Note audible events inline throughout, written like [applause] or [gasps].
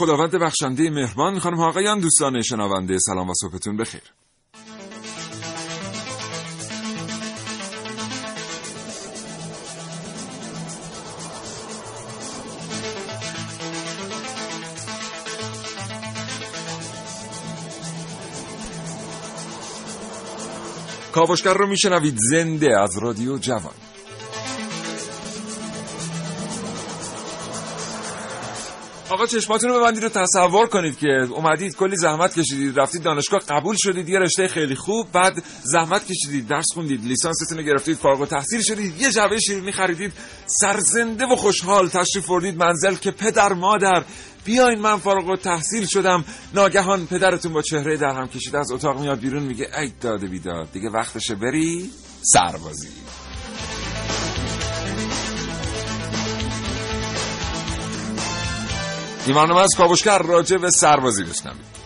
خداوند بخشنده مهربان خانم آقایان دوستان شنونده سلام و صبحتون بخیر. کاوشگر رو میشنوید زنده از رادیو جوان. آقا چشماتون رو ببندید رو تصور کنید که اومدید کلی زحمت کشیدید رفتید دانشگاه قبول شدید یه رشته خیلی خوب بعد زحمت کشیدید درس خوندید لیسانستون رو گرفتید فارغ التحصیل شدید یه جعبه شیرینی خریدید سرزنده و خوشحال تشریف بردید منزل که پدر مادر بیاین من فارغ تحصیل شدم. ناگهان پدرتون با چهره در هم کشیده از اتاق میاد بیرون میگه ای داده بیداد دیگه وقتشه بری سربازی. این برنامه از کاوشگر راجع به سربازی بشنوید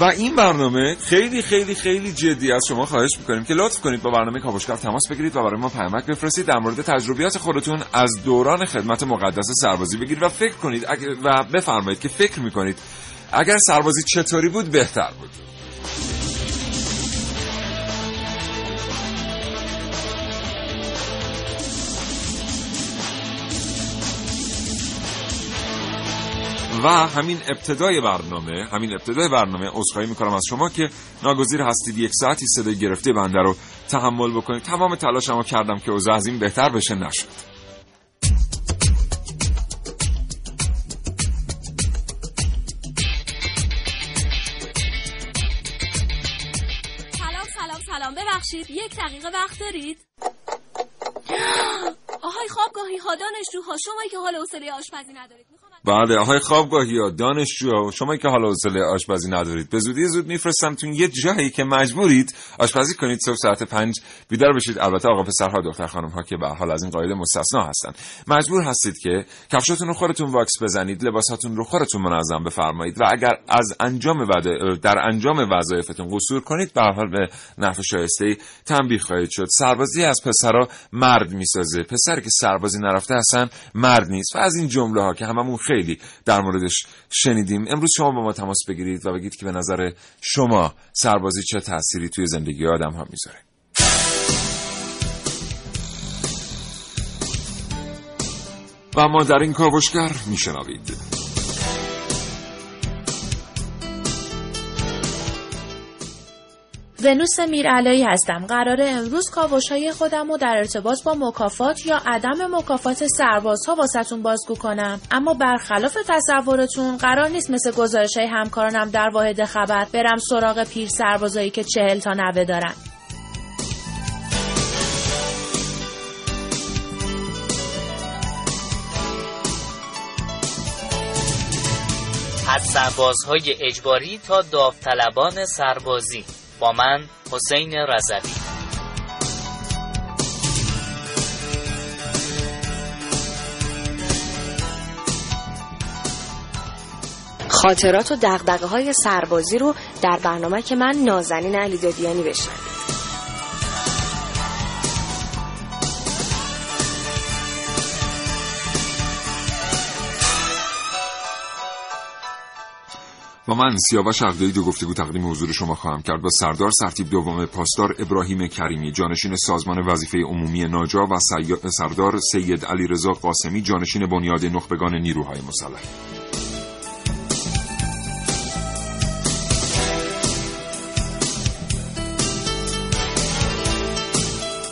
و این برنامه خیلی خیلی خیلی جدی از شما خواهش می‌کنیم که لطف کنید با برنامه کاوشگر تماس بگیرید و برای ما پیامک بفرستید در مورد تجربیات خودتون از دوران خدمت مقدس سربازی بگیرید و فکر کنید و بفرمایید که فکر می‌کنید اگر سربازی چطوری بود بهتر بود. و همین ابتدای برنامه همین ابتدای برنامه عذرخواهی می‌کنم از شما که ناگزیر هستید یک ساعتی صدای گرفته بنده رو تحمل بکنید. تمام تلاشمو کردم که اوضاع از این بهتر بشه نشد. ببخشید یک دقیقه وقت دارید؟ [gasps] آهای خوابگاهی ها دانشجوها شما که حال حوصله آشپزی ندارید. بله آهای خوابگاهی ها دانشجو شما که حالا حوصله آشپزی ندارید به زودی زود میفرستمتون یه جایی که مجبورید آشپزی کنید صبح ساعت پنج بیدار بشید. البته آقا پسرها دختر خانم ها که به حال از این قاعده مستثنا هستن. مجبور هستید که کفشاتون رو خودتون واکس بزنید لباساتون رو خودتون منظم بفرمایید و اگر از انجام در انجام وظایفتون قصور کنید به حال به نحو شایسته تنبیه خواهید شد. سربازی از پسرا مرد می‌سازه. پسر که سربازی نرفته اصلا مرد نیست. و از این جمله ها که هممون خیلی در موردش شنیدیم. امروز شما با ما تماس بگیرید و بگید که به نظر شما سربازی چه تأثیری توی زندگی آدم ها می‌ذاره. و ما در این کاوشگر میشنوید. ونوس میرعلایی هستم. قرار امروز کاوش های خودم رو در ارتباط با مکافات یا عدم مکافات سربازها واسهتون بازگو کنم. اما برخلاف تصورتون قرار نیست مثل گزارش های همکارانم در واحد خبر برم سراغ پیر سربازایی که چهل تا نوه دارن. از سربازهای اجباری تا داوطلبان سربازی با من حسین رضوی. خاطرات و دقدقه های سربازی رو در برنامه که من نازنین علی دادیانی بشنوید. و من سیاوش عقدایی دو گفتگو تقدیم حضور شما خواهم کرد با سردار سرتیب دوم پاسدار ابراهیم کریمی جانشین سازمان وظیفه عمومی ناجا و سردار سید علی رضا قاسمی جانشین بنیاد نخبگان نیروهای مسلح.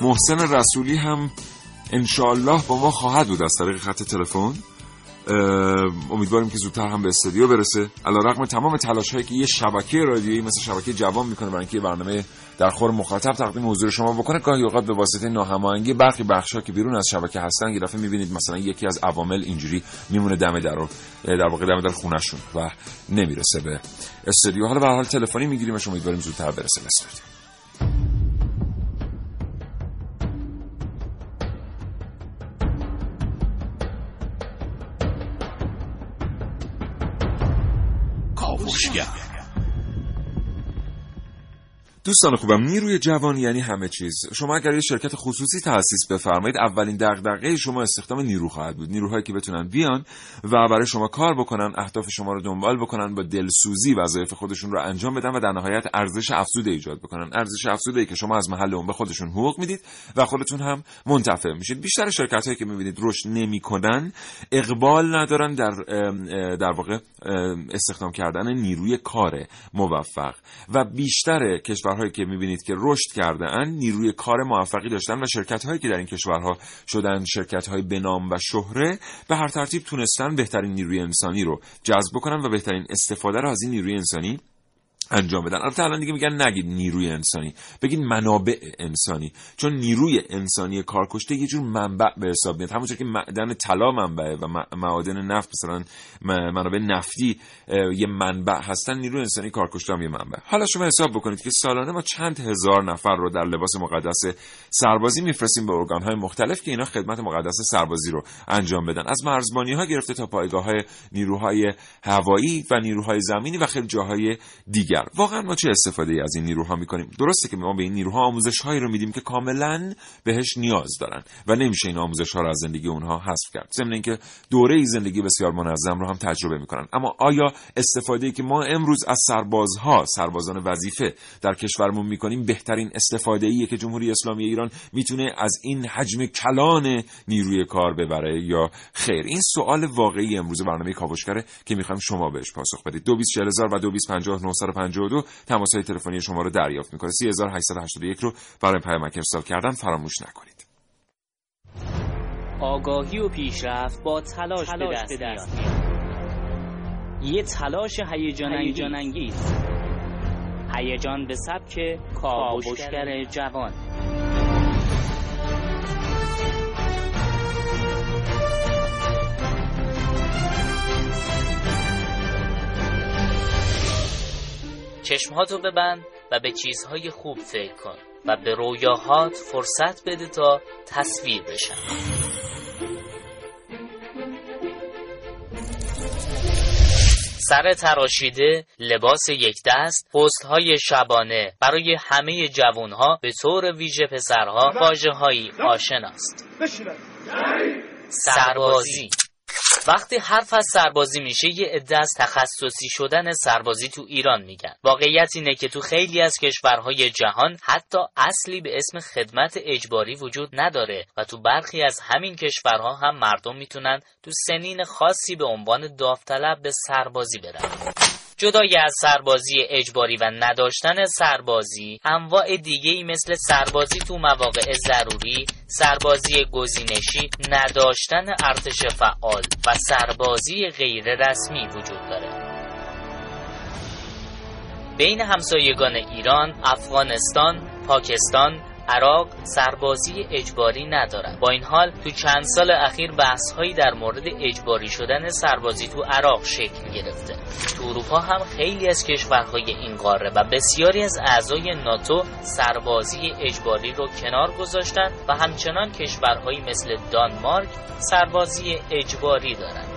محسن رسولی هم انشاالله با ما خواهد بود. از طریق خط تلفن؟ امیدواریم که زودتر هم به استودیو برسه. علیرغم تمام تلاش هایی که یه شبکه رادیویی مثل شبکه جوان می‌کنه برای اینکه برنامه در خور مخاطب تقدیم حضور شما بکنه گاهی اوقات به واسطه ناهماهنگی برخی بخشا که بیرون از شبکه هستن یه می‌بینید مثلا یکی از عوامل اینجوری میمونه دم در در واقع دم در خونشون و نمی‌رسه به استودیو. حالا به حال تلفنی می‌گیریم شما امیدواریم زودتر برسه. به استودیو Yeah. دوستان خوبم نیروی جوان یعنی همه چیز. شما اگر یه شرکت خصوصی تأسیس بفرمایید اولین دغدغه شما استخدام نیرو خواهد بود. نیروهایی که بتونن بیان و برای شما کار بکنن اهداف شما رو دنبال بکنن با دلسوزی وظایف خودشون رو انجام بدن و در نهایت ارزش افزوده ایجاد بکنن. ارزش افزوده ای که شما از محل اون به خودشون حقوق می‌دید و خودتون هم منتفع میشید. بیشتر شرکت هایی که می‌بینید رشد نمی‌کنن اقبال ندارن در در واقع استخدام کردن نیروی کار موفق. و بیشتر کشور کشورهایی که می‌بینید که رشد کرده ان نیروی کار موفقی داشتن و شرکت هایی که در این کشورها شدن شرکت های بنام و شهره به هر ترتیب تونستن بهترین نیروی انسانی رو جذب کنن و بهترین استفاده رو از این نیروی انسانی انجام بدن. البته الان دیگه میگن نگید نیروی انسانی. بگید منابع انسانی. چون نیروی انسانی کارکشته یه جور منبع به حساب میاد. همونطور که معدن طلا منبعه و معادن نفت مثلا منابع نفتی یه منبع هستن نیروی انسانی کارکشته هم یه منبع. حالا شما حساب بکنید که سالانه ما چند هزار نفر رو در لباس مقدس سربازی میفرستیم به ارگان های مختلف که اینا خدمت مقدس سربازی رو انجام بدن. از مرزبانی ها گرفته تا پایگاه های نیروهای هوایی و نیروهای زمینی و خیلی جاهای دیگر. واقعا ما چه استفاده ای از این نیروها می‌کنیم؟ درسته که ما به این نیروها آموزش هایی رو میدیم که کاملا بهش نیاز دارن و نمیشه این آموزش ها رو از زندگی اونها حذف کرد. ضمن اینکه دوره ای زندگی بسیار منظم رو هم تجربه می‌کنن. اما آیا استفاده ای که ما امروز از سربازها سربازان وظیفه در کشورمون می‌کنیم بهترین استفاده ایه که جمهوری اسلامی ایران می‌تونه از این حجم کلان نیروی کار ببره یا خیر؟ این سوال واقعی امروز برنامه کاوشگره که می‌خوایم شما بهش پاسخ بدید. 224000 و 52 تماس های تلفنی شما رو دریافت می‌کنه. 3881 رو برای پیامک ارسال کردن فراموش نکنید. آگاهی و پیشرفت با تلاش, تلاش به دست, میاد. یه تلاش هیجان انگیز هیجان به سبک کاوشگر جوان. چشمهاتو ببند و به چیزهای خوب فکر کن و به رویاهات فرصت بده تا تصویر بشن. سر تراشیده، لباس یک دست، پست های شبانه برای همه جوانها به طور ویژه پسرها واجه هایی آشناست. سربازی. وقتی حرف از سربازی میشه یه عده از تخصصی شدن سربازی تو ایران میگن. واقعیت اینه که تو خیلی از کشورهای جهان حتی اصلی به اسم خدمت اجباری وجود نداره و تو برخی از همین کشورها هم مردم می‌تونن تو سنین خاصی به عنوان داوطلب به سربازی برن. جدای از سربازی اجباری و نداشتن سربازی انواع دیگه ای مثل سربازی تو مواقع ضروری سربازی گزینشی نداشتن ارتش فعال و سربازی غیر رسمی وجود داره. بین همسایگان ایران، افغانستان، پاکستان، عراق سربازی اجباری ندارد. با این حال تو چند سال اخیر بحث هایی در مورد اجباری شدن سربازی تو عراق شکل گرفته. تو اروپا هم خیلی از کشورهای این قاره و بسیاری از اعضای ناتو سربازی اجباری رو کنار گذاشتن و همچنان کشورهایی مثل دانمارک سربازی اجباری دارند.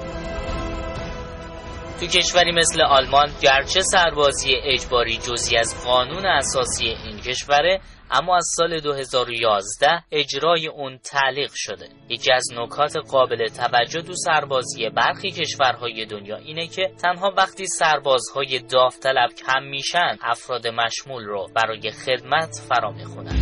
تو کشوری مثل آلمان گرچه سربازی اجباری جزی از قانون اساسی این کشوره اما از سال 2011 اجرای اون تعلیق شده. یکی از نکات قابل توجه دو سربازی برخی کشورهای دنیا اینه که تنها وقتی سربازهای داوطلب کم میشن افراد مشمول رو برای خدمت فرا می‌خونن.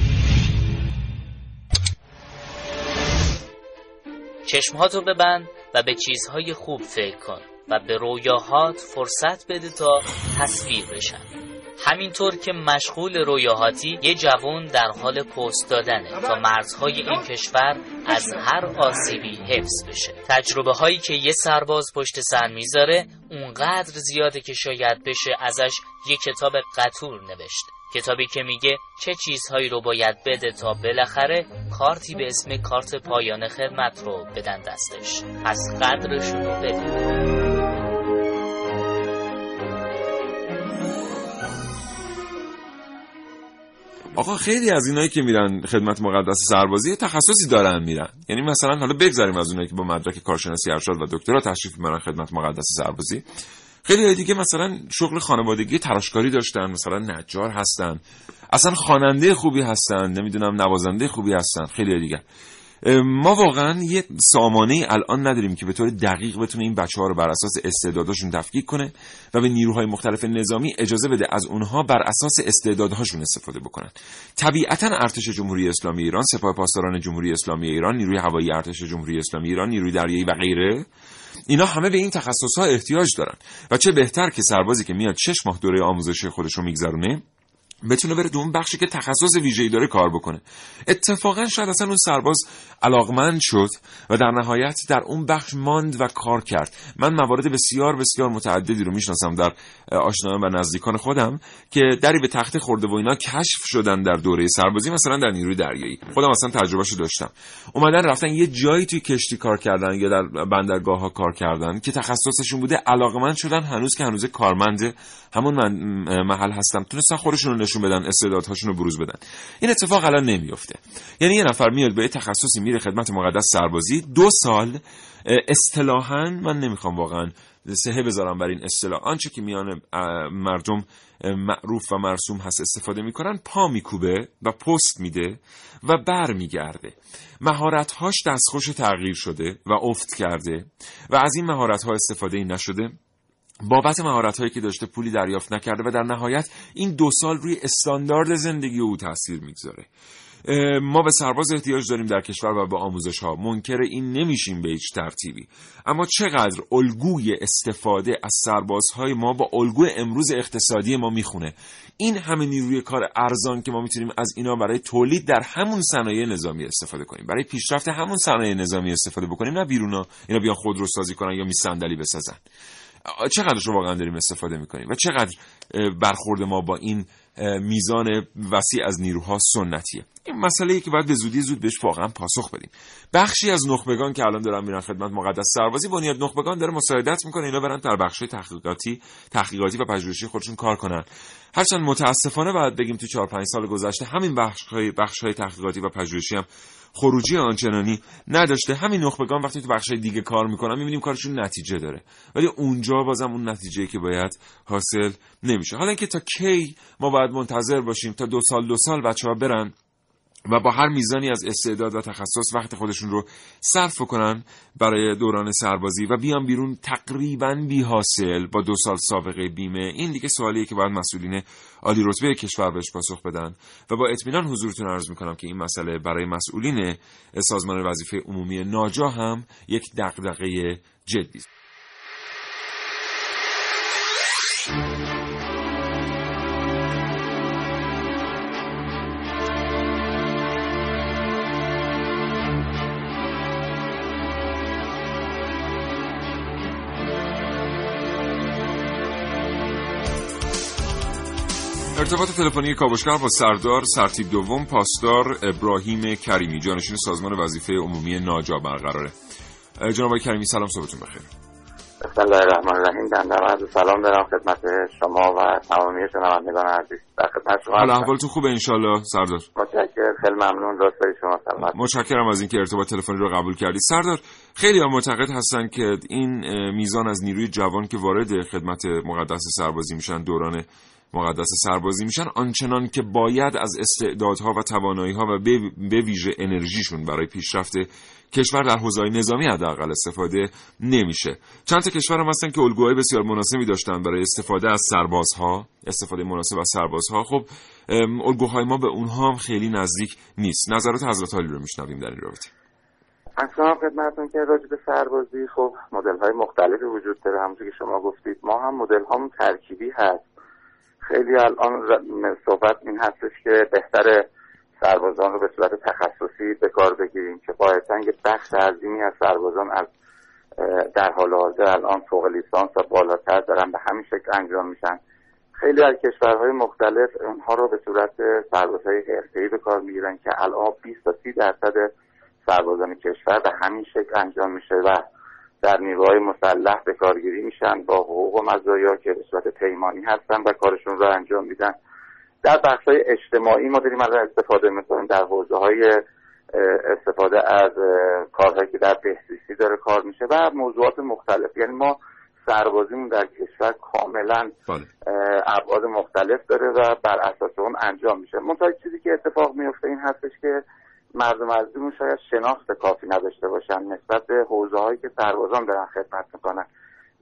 چشمهاتو ببند و به چیزهای خوب فکر کن و به رویاهات فرصت بده تا تصویر بشن. همینطور که مشغول رویاهاتی یه جوان در حال پست دادنه تا مرزهای این کشور از هر آسیبی حفظ بشه. تجربه هایی که یه سرباز پشت سر می‌ذاره اونقدر زیاده که شاید بشه ازش یه کتاب قطور نوشت. کتابی که میگه چه چیزهایی رو باید بده تا بالاخره کارتی به اسم کارت پایان خدمت رو بدن دستش. پس قدرشون رو بدید آقا خیلی از اینایی که میرن خدمت مقدس سربازی تخصصی دارن میرن. یعنی مثلا حالا بگذاریم از اونایی که با مدرک کارشناسی ارشد و دکترا تشریف می‌برن خدمت مقدس سربازی. خیلی دیگه مثلا شغل خانوادگی تراشکاری داشتن مثلا نجار هستن. اصلا خواننده خوبی هستن نمی‌دونم نوازنده خوبی هستن. خیلی دیگه. ما واقعا یه سامانه الان نداریم که به طور دقیق بتونه این بچه ها رو بر اساس استعداداشون تفکیک کنه و به نیروهای مختلف نظامی اجازه بده از اونها بر اساس استعدادهاشون استفاده بکنن. طبیعتا ارتش جمهوری اسلامی ایران سپاه پاسداران جمهوری اسلامی ایران نیروی هوایی ارتش جمهوری اسلامی ایران نیروی دریایی و غیره اینا همه به این تخصص ها احتیاج دارن. و چه بهتر که سربازی که میاد شش ماه دوره آموزشی خودش رو میگذرونه بتونه بره اون بخشی که تخصص ویژه‌ای داره کار بکنه. اتفاقا شاید اصلا اون سرباز علاقمند شد و در نهایت در اون بخش ماند و کار کرد. من موارد بسیار بسیار متعددی رو می‌شناسم در آشنایان و نزدیکان خودم که دری به تخت خورده و اینا کشف شدن در دوره سربازی مثلا در نیروی دریایی. خودم اصلا تجربهشو داشتم. اومدن رفتن یه جایی توی کشتی کار کردن یا در بندرگاه ها کار کردن که تخصصشون بوده علاقمند شدن هنوز که هنوز کارمند همون محل هستم. تونستن خودشون نشون بدن استعدادهاشون رو بروز بدن. این اتفاق الان نمیفته یعنی یه نفر میاد به تخصصی میره خدمت مقدس سربازی. دو سال اصطلاحا من نمی‌خوام واقعا سهه بذارم بر این اصطلاح. آنچه که میان مردم معروف و مرسوم هست استفاده می‌کنن پا میکوبه و پست میده و بر میگرده مهارتهاش دستخوش تغییر شده و افت کرده و از این مهارت ها استفاده ای نشده. بابت مهارت هایی که داشته پولی دریافت نکرده و در نهایت این دو سال روی استاندارد زندگی او تاثیر می‌گذاره. ما به سرباز احتیاج داریم در کشور و به آموزش ها منکر این نمیشیم به هیچ ترتیبی. اما چقدر الگوی استفاده از سربازهای ما با الگوی امروز اقتصادی ما می‌خونه. این همه نیروی کار ارزان که ما می‌تونیم از اینا برای تولید در همون صنایع نظامی استفاده کنیم. برای پیشرفت همون صنایع نظامی استفاده بکنیم. نه بیرونا اینا بیان خودرو سازی کنن یا می صندلی بسازن. چقدرش رو واقعا داریم استفاده می‌کنیم و چقدر برخورد ما با این میزان وسیع از نیروها سنتیه. این مسئله ای که باید به زودی زود بهش واقعا پاسخ بدیم. بخشی از نخبگان که الان دارن میرن خدمت مقدس سربازی بنیاد نخبگان داره مساعدت می‌کنه اینا برن در بخش تحقیقاتی تحقیقاتی و پژوهشی خودشون کار کنن. هرچند متاسفانه باید بگیم تو 4 5 سال گذشته همین بخش های بخش تحقیقاتی و پژوهشی هم خروجی آنچنانی نداشته. همین نخبگان وقتی تو بخش دیگه کار می‌کنن می‌بینیم کارشون نتیجه داره. ولی اونجا بازم اون نتیجه که باید حاصل نمیشه. حالا اینکه تا کی ما باید منتظر باشیم تا دو سال دو سال بچه ها برن و با هر میزانی از استعداد و تخصص وقت خودشون رو صرف کنن برای دوران سربازی و بیان بیرون تقریبا بی حاصل با دو سال سابقه بیمه. این دیگه سوالیه که باید مسئولین عالی رتبه کشور بهش پاسخ بدن. و با اطمینان حضورتون عرض می‌کنم که این مسئله برای مسئولین سازمان وظیفه عمومی ناجا هم یک دغدغه جدی ارتباط تلفنی کاوشگر با سردار سرتیب دوم پاسدار ابراهیم کریمی جانشین سازمان وظیفه عمومی ناجا برقراره جناب کریمی سلام صبحتون بخیر. بسم الله الرحمن الرحیم دندم عرض سلام دارم خدمت شما و تمامی شنوندگان عزیز. در خدمت شما حالا احوالتون خوبه انشالله سردار؟ متشکر خیلی ممنون لطفا شما سلامت. متشکرم از اینکه ارتباط تلفنی رو قبول کردید. سردار خیلی هم معتقد هستن که این میزان از نیروی جوان که وارد خدمت مقدس سربازی میشن دوران مقدس سربازی میشن آنچنان که باید از استعدادها و تواناییها و به ویژه انرژیشون برای پیشرفت کشور در حوزه نظامی حداقل استفاده نمیشه. چند تا کشور هم هستن که الگوهای بسیار مناسبی داشتن برای استفاده از سربازها استفاده مناسب از سربازها. خب الگوهای ما به اونها هم خیلی نزدیک نیست. نظرات حضرت عالی رو میشنویم در این رابطه. اصلا خدمتتون که راجع به سربازی خب مدل های مختلفی وجود داره. همونطور که شما گفتید ما هم مدل هامون ترکیبی هست. خیلی الان صحبت این هستش که بهتر سربازان رو به صورت تخصصی به کار بگیریم که قاعدتا یه بخش عظیمی از سربازان از در حال حاضر الان فوق لیسانس و بالاتر دارن به همین شکل انجام میشن. خیلی از کشورهای مختلف اونها رو به صورت سربازهای حرفه‌ای به کار می‌گیرن که الان 20 تا 30 درصد سربازان کشور به همین شکل انجام میشه و در نیروهای مسلح به کارگیری میشن با حقوق و مزایا که به صورت پیمانی هستن و کارشون رو انجام میدن. در بخش های اجتماعی ما داریم از استفاده می‌کنیم. در حوزه های استفاده از کارهایی که در بهزیستی داره کار میشه و موضوعات مختلف. یعنی ما سربازیمون در کشور کاملا بله. ابعاد مختلف داره و بر اساس اون انجام میشه. منتها چیزی که اتفاق میفته این هستش که مردم عزیزمون شاید شناخت کافی نداشته باشن نسبت به حوزه هایی که سربازان دارن خدمت می‌کنن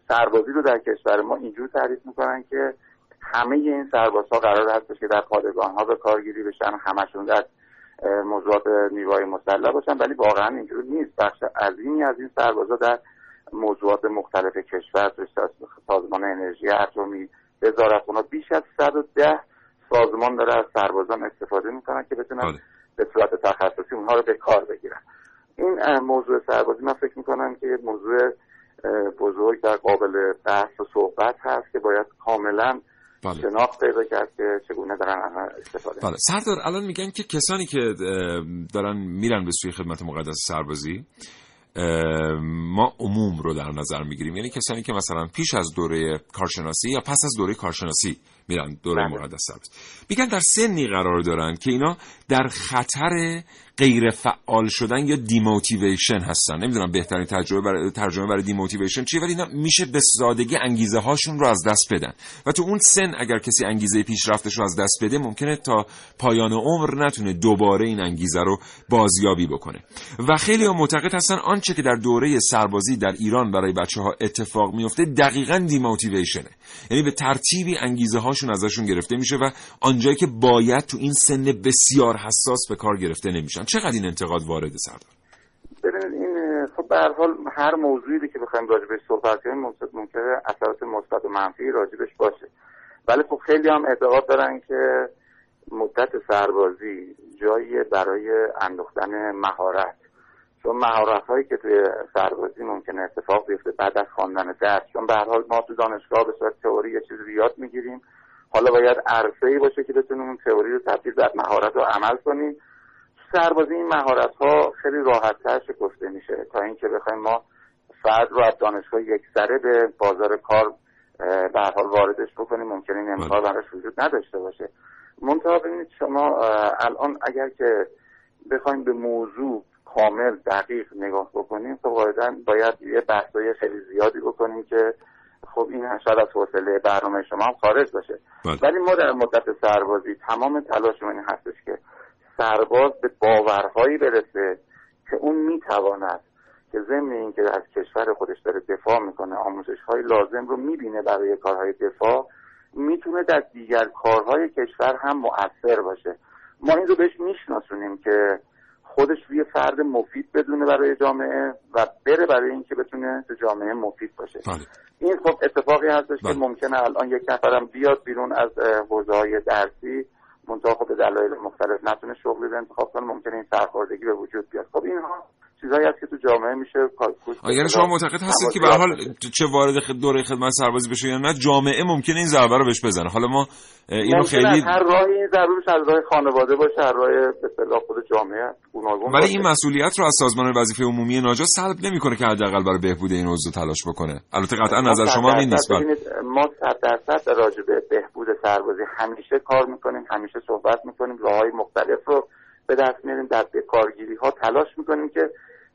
سربازی رو در کشور ما اینجور تعریف می‌کنن که همه این سربازها قرار هستش که در پادگان ها به کارگیری بشن همشون در موضوعات نیروهای مسلح باشن ولی واقعا اینجور نیست بخش عظیمی از این سربازا در موضوعات مختلف کشور سازمان انرژی اتمی وزارت بیش از 110 سازمان داره از سربازان استفاده می‌کنن که بتونن بله. به صورت تخصصی اونها رو به کار بگیرن. این موضوع سربازی من فکر می‌کنم که موضوع بزرگ در قابل بحث و صحبت هست که باید کاملا بله. شناخت پیدا کرد که چگونه دارن استفاده. بله. سردار الان میگن که کسانی که دارن میرن به سوی خدمت مقدس سربازی ما عموم رو در نظر می‌گیریم. یعنی کسانی که مثلا پیش از دوره کارشناسی یا پس از دوره کارشناسی میرن دوره بله. مقدس سربازی میگن در سنی قرار دارن که اینا در خطر غیر فعال شدن یا دیموتیویشن هستن. نمی‌دونم بهترین تجربه برای ترجمه برای دیموتیویشن چیه ولی اینا میشه به سادگی انگیزه هاشون رو از دست بدن. و تو اون سن اگر کسی انگیزه پیشرفتش رو از دست بده ممکنه تا پایان عمر نتونه دوباره این انگیزه رو بازیابی بکنه. و خیلی ها معتقد هستن آنچه که در دوره سربازی در ایران برای بچه ها اتفاق میفته دقیقا دیموتیویشنه یعنی به ترتیبی انگیزه هاشون ازشون گرفته میشه و آنجایی که باید تو این سن بسیار حساس به کار گرفته نمیشن. چقدر این انتقاد وارد سردار ببینید این خب به هر حال هر موضوعی که بخوایم راجبش صحبت کنیم ممکنه اثرات مثبت و منفی راجبش باشه. ولی خب خیلی هم اعتقاد دارن که مدت سربازی جایی برای انداختن مهارت. چون مهارت هایی که توی سربازی ممکنه اتفاق بیفته بعد از خواندن درس. چون به هر حال ما تو دانشگاه به صورت تئوری یه چیزی یاد می‌گیریم. حالا باید عرصه ای باشه که بتونیم اون تئوری رو تبدیل به مهارت رو عمل کنیم. سربازی این مهارت ها خیلی راحت تر شکفته میشه. تا اینکه بخوایم ما فرد رو از دانشگاه یک سره به بازار کار به حال واردش بکنیم ممکنه این امکان براش وجود نداشته باشه. منتها ببینید شما الان اگر که بخوایم به موضوع کامل دقیق نگاه بکنیم خب قاعدتا باید یه بحثای خیلی زیادی بکنیم که خب این شاید از حوصله برنامه شما هم خارج باشه. بله. ولی ما در مدت سربازی تمام تلاش این هستش که سرباز به باورهایی برسه که اون می‌تواند که ضمن اینکه از کشور خودش داره دفاع می‌کنه آموزش های لازم رو می‌بینه برای کارهای دفاع می‌تونه در دیگر کارهای کشور هم مؤثر باشه ما این رو بهش میشناسونیم که خودش روی فرد مفید بدونه برای جامعه و بره برای اینکه بتونه تو جامعه مفید باشه بله. این خب اتفاقی هستش بله. که ممکنه الان یک نفرم بیاد بیرون از حوزه های درسی منتها خب به دلایل مختلف نتونه شغلی رو انتخاب کنه ممکنه این سرخوردگی به وجود بیاد. خب اینها چیزایی هست که تو جامعه میشه یعنی شما معتقد هستید که به حال چه وارد دوره خدمت سربازی بشه یا نه جامعه ممکنه این ضربه رو بهش بزنه. حالا ما اینو خیلی هر راهی این ضرورش از راه خانواده باشه هر راه به اصطلاح خود جامعه گوناگون ولی این مسئولیت رو از سازمان وظیفه عمومی ناجا سلب نمی‌کنه که حداقل برای بهبود این موضوع تلاش بکنه. البته قطعا نظر شما این نیست ما صد درصد راجع به بهبود سربازی همیشه کار می‌کنیم همیشه صحبت می‌کنیم راههای مختلف رو به دست میاریم در کارگیری ها تلاش می‌کنیم که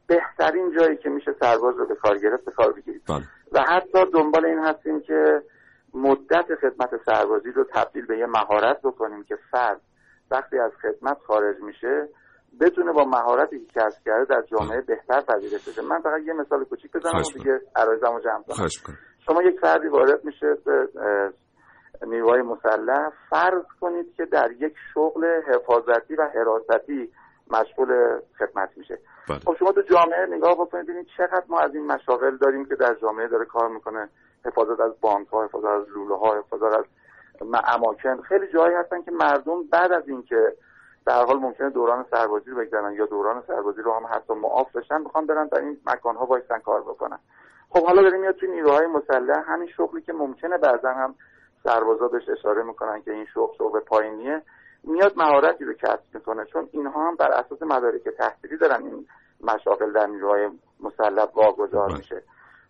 بهترین جایی که میشه سرباز رو به کار گرفت به کار بگیریم بله. و حتی دنبال این هستیم که مدت خدمت سربازی رو تبدیل به یه مهارت بکنیم که فرد وقتی از خدمت خارج میشه بتونه با مهارتی که کسب کرده در جامعه بهتر پذیرش بشه. من فقط یه مثال کوچیک بزنم و دیگه عرایزمو جمع کنم. شما یک فردی وارد میشه به نیروهای مسلح. فرض کنید که در یک شغل حفاظتی و حراستی مشغول خدمت میشه. بله. خب شما تو جامعه نگاه بکنید ببینید چقدر ما از این مشاغل داریم که در جامعه داره کار می‌کنه. حفاظت از بانک ها حفاظت از لوله ها حفاظت از اماکن. خیلی جایی هستن که مردم بعد از اینکه هر حال ممکنه دوران سربازی رو بگذرن یا دوران سربازی رو هم حتی معاف بشن می‌خوان برن در این مکانها وایسن کار بکنن. خب حالا داریم میاد توی نیروهای مسلح همین شغلی که ممکنه بعضا هم سربازا بهش اشاره می‌کنن که این شغل شغل پایینیه. میاد مهارتی رو کسب می‌کنه چون اینها هم بر اساس مدارک تحصیلی دارن این مشاغل در نیروهای مسلح واگذار بله. میشه.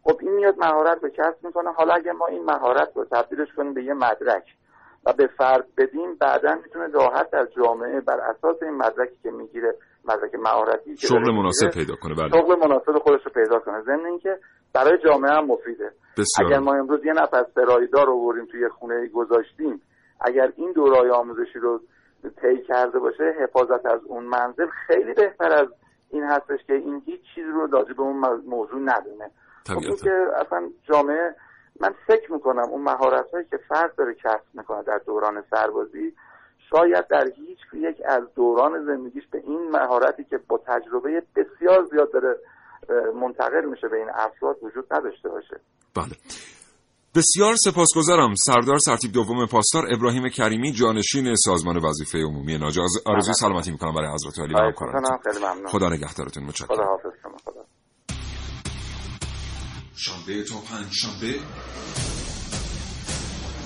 خب این میاد مهارت رو کسب می‌کنه. حالا اگه ما این مهارت رو تبدیلش کنیم به یه مدرک و به فرد بدیم بعدا می‌تونه راحت در جامعه بر اساس این مدرکی که می‌گیره مدرک مهارتی که شغل مناسب پیدا کنه. بله. شغل مناسب خودش رو پیدا کنه. ضمن اینکه برای جامعه هم مفیده. بسیار اگر ما امروز یه نفر سرایدار رو بریم توی خونه گذاشتیم اگر این دورای آموزشی رو طی کرده باشه حفاظت از اون منزل خیلی بهتر از این هستش که این هیچ چیزی رو راجع به اون مو- موضوع ندونه. خب که اصلا جامعه من فکر می‌کنم اون مهارت هایی که فرد داره کسب می‌کنه در دوران سربازی شاید در هیچ یک از دوران زندگیش به این مهارتی که با تجربه بسیار زیاد داره منتقل میشه به این افراد وجود نداشته باشه. بله. بسیار سپاسگزارم سردار سرتیب دوم پاسدار ابراهیم کریمی جانشین سازمان وظیفه عمومی ناجا بله. سلامتی می‌کنم برای حضرت علی و همکارانتون. ممنون. خدا نگهدارتون خدا متشکرم. حافظ شما خدا شنبه تا پنج شنبه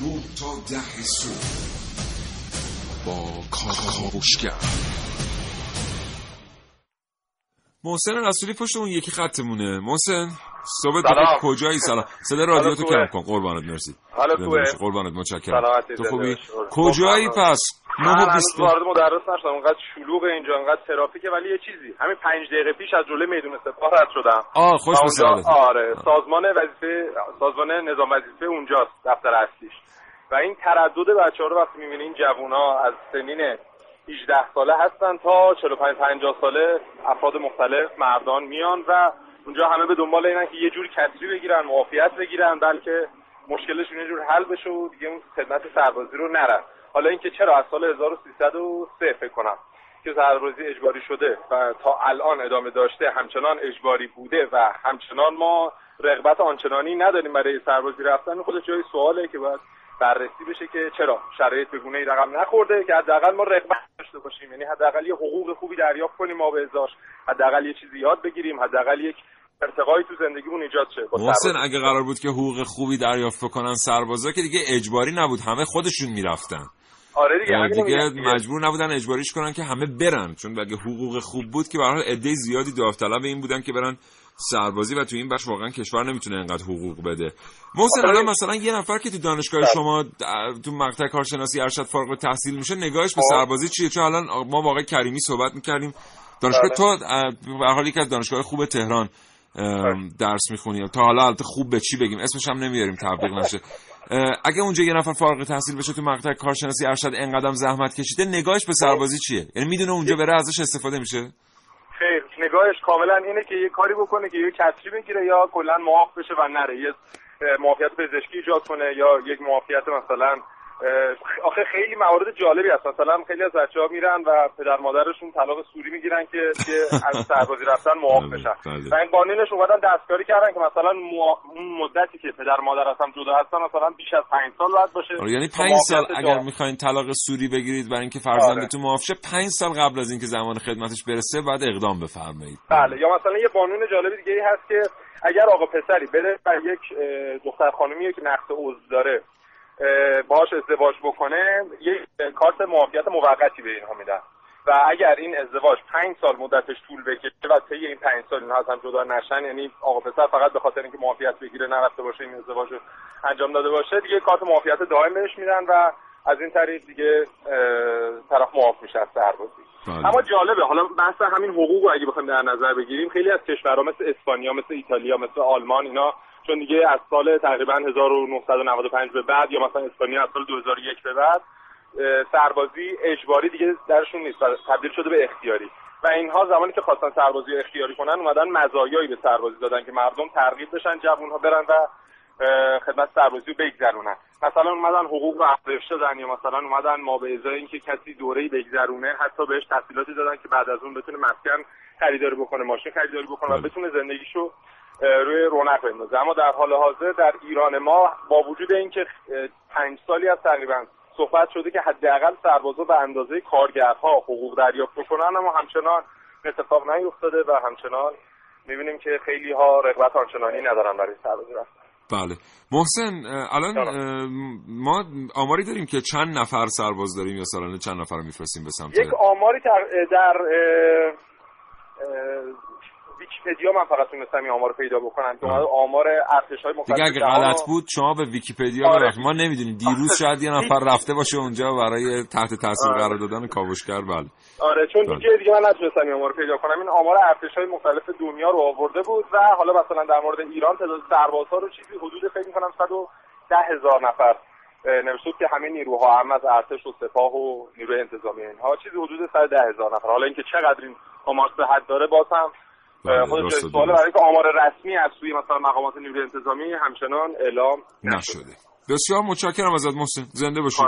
نه تا ده صبح با کاوشگر محسن رسولی پشت اون یکی خطمونه. محسن صبح سلام. کجایی؟ سلام. صدا رادیو تو؟ کم کن. قربانت مرسی. قربانت متشکرم. تو خوبی؟ باشی. کجایی. پس؟ نه بیست. وارد مدرس نشدم. اونقدر شلوغ اینجا انقدر ترافیکه ولی یه چیزی. همین پنج دقیقه پیش از جلوی میدون سپاه رد شدم. آه خوش به. آره سازمان وظیفه سازمان نظام وظیفه اونجاست دفتر اصلیش. و این تردد بچه ها رو وقتی می‌بینی این جوونا از سنین 18 ساله هستن تا 45 50 ساله افراد مختلف مردان میان و اونجا همه به دنبال اینن که یه جوری کسری بگیرن معافیت بگیرن بلکه مشکلشون یه جور حل بشه و دیگه اون خدمت سربازی رو نرن. حالا اینکه چرا از سال 1303 فکر کنم که سربازی اجباری شده و تا الان ادامه داشته همچنان اجباری بوده و همچنان ما رغبت آنچنانی نداریم برای سربازی رفتن خودش جای سواله که باید بررسی بشه که چرا شرایط به گونه رقم نخورده که حداقل ما رغبت داشته باشیم. یعنی حداقل یه حقوق خوبی دریافت کنیم ما به ازاش حداقل یه چیزی یاد بگیریم. حداقل یک ارتقایی تو زندگیمون ایجاد شه. محسن. اگه قرار بود که حقوق خوبی دریافت بکنن سربازا که دیگه اجباری نبود. همه خودشون می‌رفتن. آره دیگه همینو دیگه دیگه. مجبور نبودن اجباریش کنن که همه برن. چون اگه حقوق خوب بود که به هر زیادی داوطلب این بودن که برن سربازی و تو این بخش واقعا کشور نمی‌تونه انقدر حقوق بده. محسن آره. الان مثلا یه نفر که تو دانشگاه شما اه، تو مقطع کارشناسی ارشد فارغ التحصیل میشه نگاهش به. سربازی چیه؟ چون الان ما واقعا کریمی صحبت می‌کردیم. دانشگاه بله. تو به حال یکی از دانشگاه خوب تهران ام، درس می‌خونی. تا حالا البته خوب به چی بگیم؟ اسمش هم نمیاریم تبلیغ نشه. اگه اونجا یه نفر فارغ التحصیل بشه تو مقطع کارشناسی ارشد انقدرم زحمت کشیده نگاهش به سربازی چیه؟ یعنی می‌دونه اونجا بره ازش استفاده میشه؟ خیر نگاهش کاملا اینه که یه کاری بکنه که یه کسری بگیره یا کلا معاف بشه و نره. یه معافیت پزشکی ایجاد کنه یا یک معافیت مثلا آخه خیلی موارد جالبی هست. مثلا خیلی از بچه ها میرن و پدر مادرشون طلاق سوری می‌گیرن که که از سربازی رفتن معاف بله، بشن. بله. و این قانونش اومدن دستکاری کردن که مثلا اون مدتی که پدر مادر از هم جدا هستن مثلا بیش از پنج سال باید باشه. آره، یعنی پنج سال اگر می‌خواین طلاق سوری بگیرید برای اینکه فرزندتون معاف شه پنج سال قبل از اینکه زمان خدمتش برسه باید اقدام بفرمایید. بله یا مثلا یه قانون جالب دیگه ای هست که اگر آقا پسری بره و یک دختر خانومی که نقص عضو داره باهاش ازدواج بکنه یک کارت معافیت موقتی به اینها میدن و اگر این ازدواج پنج سال مدتش طول بکشه و طی این پنج سال اینها از هم جدا نشن یعنی آقا پسر فقط به خاطر اینکه معافیت بگیره نرفته باشه این ازدواج رو انجام داده باشه دیگه کارت معافیت دائم بهش میدن و از این طریق دیگه طرف معاف میشه از سربازی بله. اما جالبه حالا بحث همین حقوق رو اگه بخوایم در نظر بگیریم خیلی از کشورها مثل اسپانیا مثل ایتالیا مثل آلمان اینا چون دیگه از سال تقریبا 1995 به بعد یا مثلا اسپانیا از سال 2001 به بعد سربازی اجباری دیگه درشون نیست تبدیل شده به اختیاری و اینها زمانی که خواستن سربازی اختیاری کنن اومدن مزایایی به سربازی دادن که مردم ترغیب بشن جوونها برن و خدمت سربازی رو بگذرونن مثلا اومدن حقوق رو افزایش دادن یا مثلا اومدن ما به ازای اینکه کسی دوره‌ای بگذرونه حتی بهش تحصیلاتی دادن که بعد از اون بتونه مسکن خریداری بکنه ماشین خریداری بکنه و بله. بتونه زندگیشو روی رونق بندازه. اما در حال حاضر در ایران ما با وجود اینکه پنج سالی از تقریبا صحبت شده که حداقل سربازا به اندازه کارگرها حقوق دریافت بکنن اما همچنان اتفاق نیفتاده و همچنان می‌بینیم که خیلی ها رغبت آنچنانی ندارن برای سربازی رفتن. بله. محسن الان ما آماری داریم که چند نفر سرباز داریم یا سالانه چند نفر رو میفرستیم به سمت؟ یک آماری در, در ویکیپدیا من فقط تونستم این آمار پیدا بکنم که آمار ارتش های دیگه اگه غلط بود شما به ویکیپدیا آره. ما نمی‌دونیم دیروز آره. شاید یه نفر رفته باشه اونجا برای تحت تاثیر آره. قرار دادن کاوشگر بله آره چون بله. دیگه دیگه من نتونستم این آمار پیدا کنم این آمار ارتش های مختلف دنیا رو آورده بود و حالا مثلا در مورد ایران تعداد سربازها رو چیزی حدود فکر می‌کنم 110 هزار نفر نوشته که همه نیروها هم از ارتش و سپاه و نیروی انتظامی اینها چیزی حدود 110 هزار نفر حالا اینکه چقدر این آمار صحت داره باز هم بله، خودش سواله برای که آمار رسمی از سوی مثلا مقامات نیروی انتظامی همچنان اعلام نشده. بسیار متشکرم ازت محسن. زنده باشی.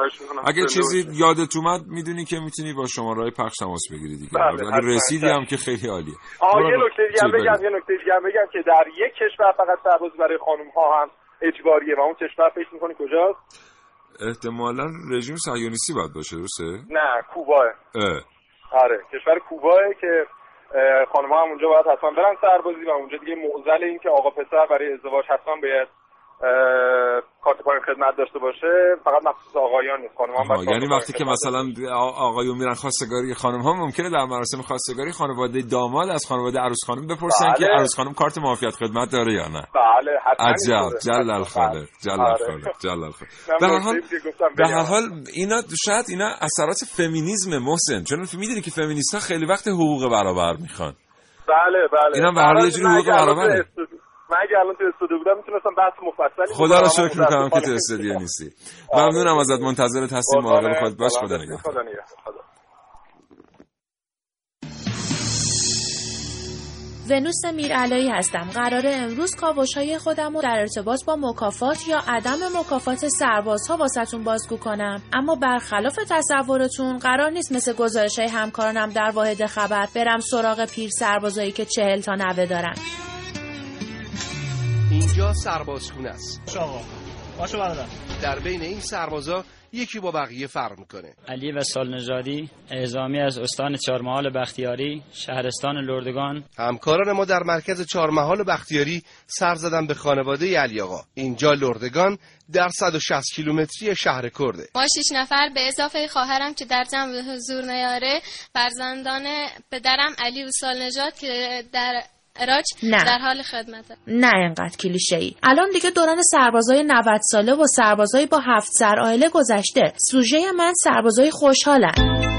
اگه چیزی یادت اومد می‌دونی که می‌تونی با شماره پخش تماس بگیری دیگه. بله اگه رسیدی هم که خیلی عالیه. آه یه نکته دیگه هم بگم یه نکته دیگه هم بگم که در یک کشور فقط سربازی برای خانم ها هم اجباریه و اون کشور فکر می‌کنی کجاست؟ احتمالا رژیم صهیونیستی باید باشه درسته؟ نه کوباه. آره کشور کوباه که خانم هم اونجا باید حتما برن سربازی و اونجا دیگه معضل این که آقا پسر برای ازدواج حتما باید کارت پایان خدمت داشته باشه فقط مخصوص آقایان نیست خانم هم یعنی وقتی که مثلا آقایون میرن خواستگاری خانم ها ممکنه در مراسم خواستگاری خانواده داماد از خانواده عروس خانم بپرسن بله. که عروس خانم کارت معافیت خدمت داره یا نه؟ بله حتما عجب جل الخالق جل آره. الخالق جل الخالق به هر حال به هر حال اینا شاید اینا اثرات فمینیسم محسن چون می‌دونی که فمینیست ها خیلی وقت حقوق برابر می‌خوان. بله بله. اینا به هر حال حقوق برابره. من اگه الان تو استودیو بودم می‌تونستم بحث مفصلی خدا رو شکر می‌کنم که تو استودیو نیستی. ممنونم ازت. منتظرت هستیم مراقب خودت باش. خدا نگهدار. ونوس میرعلایی هستم. قرار امروز کاوش های خودم رو در ارتباط با مکافات یا عدم مکافات سربازها واسهتون بازگو کنم. اما برخلاف تصورتون قرار نیست مثل گزارش های همکارانم در واحد خبر برم سراغ پیر سربازایی که چهل تا نوه دارن. اینجا سربازخونه است. آقا باشو برادر. در بین این سربازا یکی با بقیه فرق می‌کنه. علی و سال نژادی اعزامی از استان چهارمحال بختیاری شهرستان لردگان. همکاران ما در مرکز چهارمحال بختیاری سر زدن به خانواده علی آقا. اینجا لردگان در 160 کیلومتری شهر کرده. ما شش نفر به اضافه خواهرم که در جمع حضور نیاره فرزندان پدرم علی و سال نژاد که در اراج نه. در حال خدمته نه اینقدر کلیشه ای الان دیگه دوران سربازای 90 ساله و سربازای با هفت سر گذشته. سوژه من سربازای خوشحالن.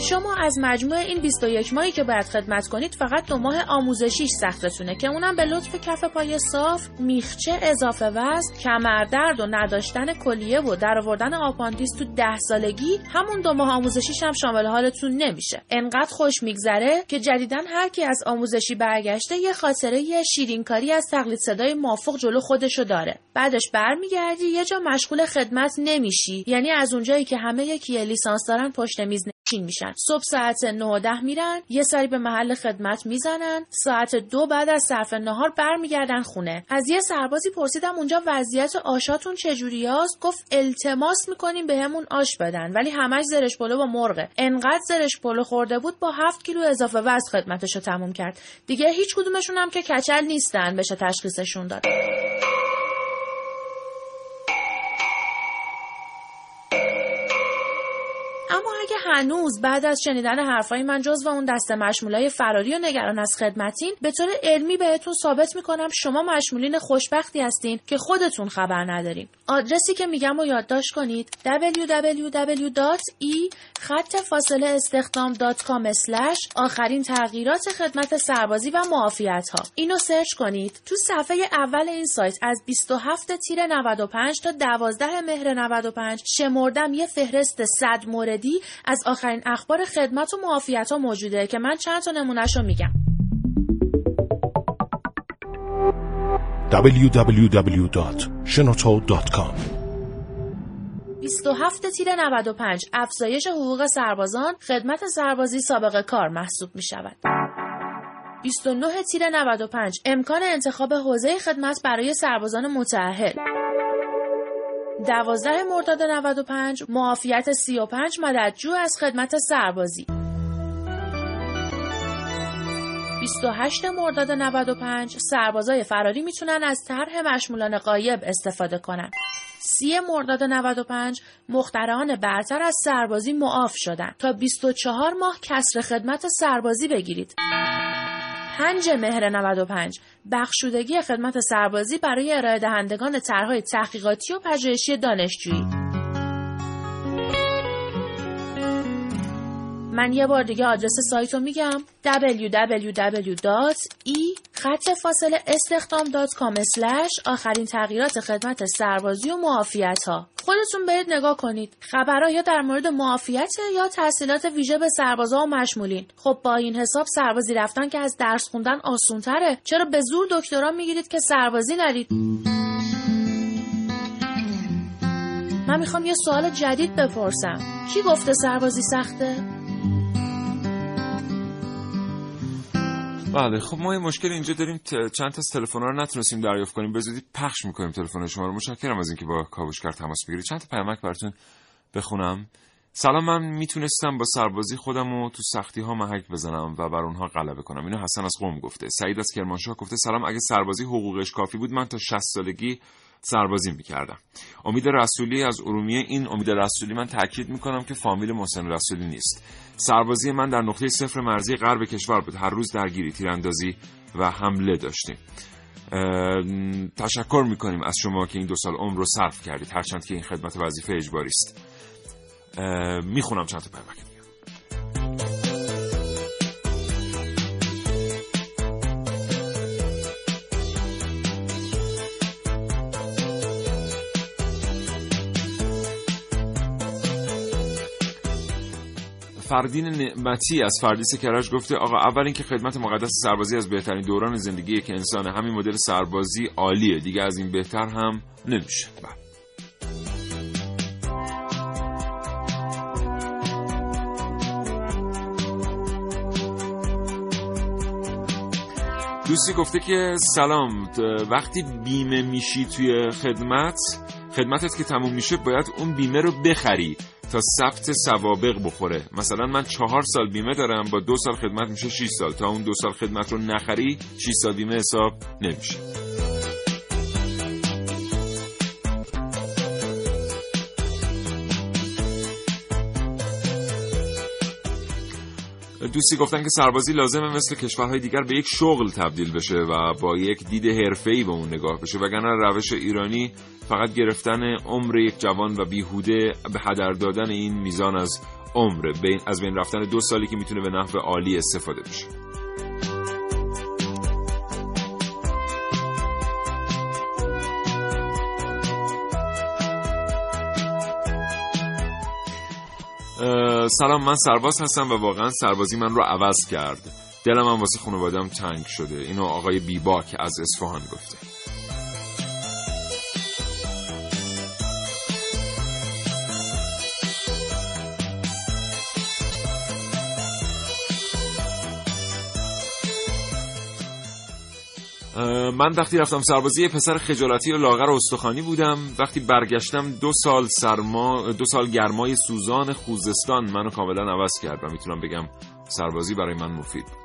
شما از مجموع این 21 ماهی که باید خدمت کنید فقط دو ماه آموزشیش سختتونه که اونم به لطف کف پای صاف، میخچه اضافه وزن، کمردرد و نداشتن کلیه و در آوردن آپاندیس تو ده سالگی همون دو ماه آموزشیش هم شامل حالتون نمیشه. انقدر خوش میگذره که جدیداً هر کی از آموزشی برگشته یه خاطره یه شیرینکاری از تقلید صدای مافوق جلو خودشو داره. بعدش برمیگردی یه جا مشغول خدمت نمیشی یعنی از اونجایی که همه یکی لیسانس دارن پشت میز نشین میشن. صبح ساعت 9 میرن یه سری به محل خدمت می‌زنن. ساعت دو بعد از صرف نهار برمیگردن خونه. از یه سربازی پرسیدم اونجا وضعیت آشاتون چجوریاست؟ گفت التماس می‌کنیم بهمون به آش بدن. ولی همش زرش پلو با مرغه. انقدر زرش پلو خورده بود با هفت کیلو اضافه وزن خدمتش تموم کرد. دیگه هیچ کدومشون هم که کچل نیستن بشه تشخیصشون داد. هنوز بعد از شنیدن حرفای من جز و اون دست مشمولای فراری و نگران از خدمتین به طور علمی بهتون ثابت می‌کنم شما مشمولین خوشبختی هستین که خودتون خبر ندارین. آدرسی که میگم و یادداشت کنید www.e خط فاصله استخدام.com آخرین تغییرات خدمت سربازی و معافیت ها اینو سرچ کنید. تو صفحه اول این سایت از 27 تیر 95 تا 12 مهر 95 شمردم یه فهرست صد موردی از آخرین اخبار خدمت و معافیت ها موجوده که من چند تا نمونهش رو میگم www.shenoto.com 27 تیر 95 افزایش حقوق سربازان. خدمت سربازی سابقه کار محسوب می شود. 29 تیر 95 امکان انتخاب حوزه خدمت برای سربازان متأهل. 12 مرداد 95 معافیت 35 مددجو از خدمت سربازی. 28 مرداد 95 سربازای فراری می‌تونن از طرح مشمولان قایب استفاده کنن. 30 مرداد 95 مختران برتر از سربازی معاف شدن تا 24 ماه کسر خدمت سربازی بگیرید. 5 مهر 95 بخشودگی خدمت سربازی برای ارائه دهندگان طرحهای تحقیقاتی و پژوهشی دانشجویی من یه بار دیگه آدرس سایت رو میگم www.e خط فاصله استخدام.com آخرین تغییرات خدمت سربازی و معافیت ها خودتون برید نگاه کنید. خبرها یا در مورد معافیت یا تحصیلات ویژه به سربازا و مشمولین. خب با این حساب سربازی رفتن که از درس خوندن آسون تره چرا به زور دکترا می‌گیرید که سربازی نرید؟ من می‌خوام یه سوال جدید بپرسم. کی گفته سربازی سخته؟ بله. خب ما یه مشکل اینجا داریم چند تا تلفن رو نتونستیم دریافت کنیم. به زودی پخش می‌کنیم تلفن شما رو. مشکرم از اینکه با کاوشگر تماس بگیرید. چند تا پیامک براتون بخونم. سلام من می‌تونستم با سربازی خودم رو تو سختی ها محک بزنم و بر اونها غلبه کنم. اینو حسن از قوم گفته. سعید از کرمانشاه گفته سلام اگه سربازی حقوقش کافی بود من تا 60 سالگی سربازی می‌کردم. امید رسولی از ارومیه. این امید رسولی من تاکید می‌کنم که فامیل محسن رسولی نیست. سربازی من در نقطه صفر مرزی غرب کشور بود. هر روز درگیری تیراندازی و حمله داشتیم. تشکر می‌کنیم از شما که این دو سال عمر رو صرف کردید. هرچند که این خدمت وظیفه اجباری است می‌خونم چند تا پیامک فردین نعمتی از فردیس کرج گفته آقا اول اینکه خدمت مقدس سربازی از بهترین دوران زندگی که انسان همین مدل سربازی عالیه. دیگه از این بهتر هم نمیشه. بله. دوستی گفته که سلام وقتی بیمه میشی توی خدمت خدمتت که تموم میشه باید اون بیمه رو بخری. تا ثبت سوابق بخوره. مثلا من چهار سال بیمه دارم با دو سال خدمت میشه 6 سال. تا اون دو سال خدمت رو نخری 6 سال بیمه حساب نمیشه. دوستی گفتن که سربازی لازمه مثل کشورهای دیگر به یک شغل تبدیل بشه و با یک دید حرفه‌ای به اون نگاه بشه. وگرنه روش ایرانی فقط گرفتن عمر یک جوان و بیهوده به هدر دادن این میزان از عمر از بین رفتن دو سالی که می‌تونه به نحو عالی استفاده بشه. سلام من سرباز هستم و واقعا سربازی من رو عوض کرد. دلم هم واسه خانوادم تنگ شده. اینو آقای بیباک از اصفهان گفته. من وقتی رفتم سربازی پسر خجالتی و لاغر و استخوانی بودم. وقتی برگشتم دو سال سرما دو سال گرمای سوزان خوزستان منو کاملا عوض کرد و می‌تونم بگم سربازی برای من مفید بود.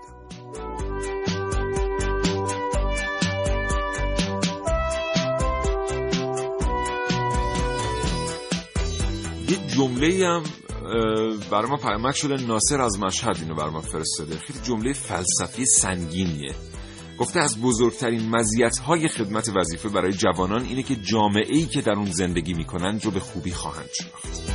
یه جمله هم برای ما پیامک شده ناصر از مشهد اینو برای ما فرستاده. خیلی جمله فلسفی سنگینیه. گفته از بزرگترین مزیت‌های خدمت وظیفه برای جوانان اینه که جامعه ای که در اون زندگی می‌کنند رو به خوبی خواهند شناخت.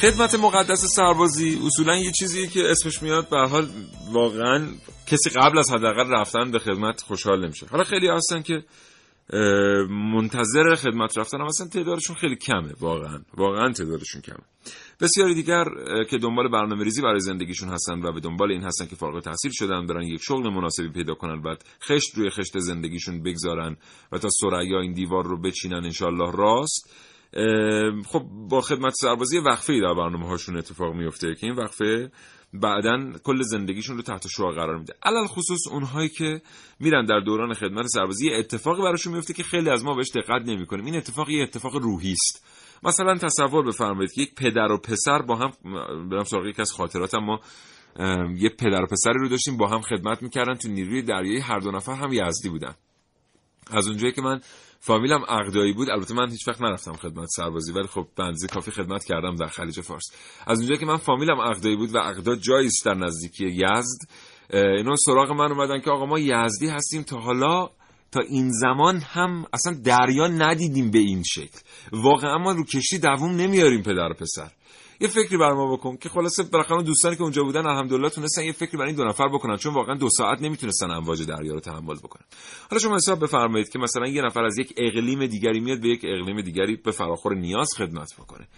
خدمت مقدس سربازی اصولا یه چیزیه که اسمش میاد به حال واقعا کسی قبل از حداقل رفتن به خدمت خوشحال نمیشه. حالا خیلی هستن که منتظر خدمت رفتن هم اصلا تعدادشون خیلی کمه واقعا. واقعا تعدادشون کمه. بسیاری دیگر که دنبال برنامه ریزی برای زندگیشون هستن و به دنبال این هستن که فارغ تحصیل شدن برن یک شغل مناسبی پیدا کنن بعد خشت روی خشت زندگیشون بگذارن و تا سریا این دیوار رو بچینن انشالله راست. خب با خدمت سربازی وقفه ای در برنامه هاشون اتفاق میفته که این وقفه بعدا کل زندگیشون رو تحت شعار قرار میده. علل خصوص اونهایی که میرن در دوران خدمت سربازی اتفاقی براشون میفته که خیلی از ما بهش دقت نمی‌کنیم. این اتفاق یه اتفاق روحی است. مثلا تصور بفرمایید که یک پدر و پسر با هم برم سراغ یک از خاطراتم ما یه پدر و پسری رو داشتیم با هم خدمت می‌کردن تو نیروی دریایی هر دو نفر هم یزدی بودن. از اونجایی که من فامیلم عقدایی بود. البته من هیچ وقت نرفتم خدمت سربازی ولی خب بنزی کافی خدمت کردم در خلیج فارس. از اونجایی که من فامیلم عقدایی بود و عقدا جایی در نزدیکی یزد اینا سراغ من اومدن که آقا ما یزدی هستیم تا حالا تا این زمان هم اصلا دریا ندیدیم به این شکل. واقعا ما رو کشتی دووم نمیاریم پدر و پسر. یه فکری بر ما بکن که خلاصه بالاخره دوستانی که اونجا بودن الحمدلله تونستن یه فکری برای این دو نفر بکنن چون واقعا دو ساعت نمی‌تونستن امواج دریا رو تحمل بکنن. حالا شما حساب بفرمایید که مثلا یه نفر از یک اقلیم دیگری میاد به یک اقلیم دیگری به فراخور نیاز خدمت بکنه.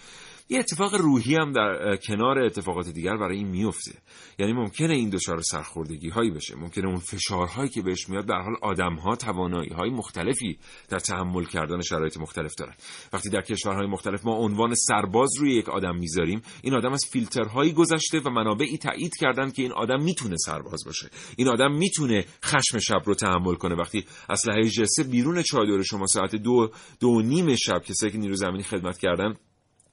یه اتفاق روحی هم در کنار اتفاقات دیگر برای این میفته. یعنی ممکنه این دچار سرخوردگی هایی بشه. ممکنه اون فشارهایی که بهش میاد در حال آدم ها توانایی های مختلفی در تحمل کردن شرایط مختلف دارن. وقتی در کشورهای مختلف ما عنوان سرباز روی یک آدم می‌ذاریم این آدم از فیلترهایی گذشته و منابعی تایید کردن که این آدم می‌تونه سرباز باشه. این آدم می‌تونه خشم شب رو تحمل کنه. وقتی اسلحه جسه بیرون چادر شما ساعت دو دو نیم شب که نیرو زمینی خدمت کردن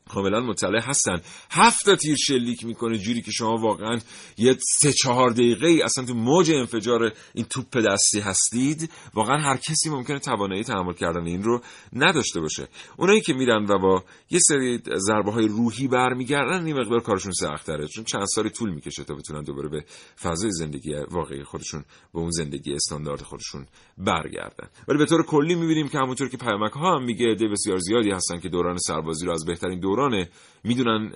کاملا مطلع هستن. هفت تیر شلیک می‌کنه جوری که شما واقعا یه سه چهار دقیقه ای اصلا تو موج انفجار این توپ دستی هستید. واقعا هر کسی ممکنه توانایی تحمل کردن این رو نداشته باشه. اونایی که میرن و با یه سری ضربه های روحی برمیگردن این مقدار کارشون سختره چون چند سالی طول می‌کشه تا بتونن دوباره به فضای زندگی واقعی خودشون به اون زندگی استاندارد خودشون برگردن. ولی به طور کلی می‌بینیم که همونطور که پیامک ها هم میگه بسیار زیادی هستن که دوران سربازی رو از بهترین دوران می‌دونن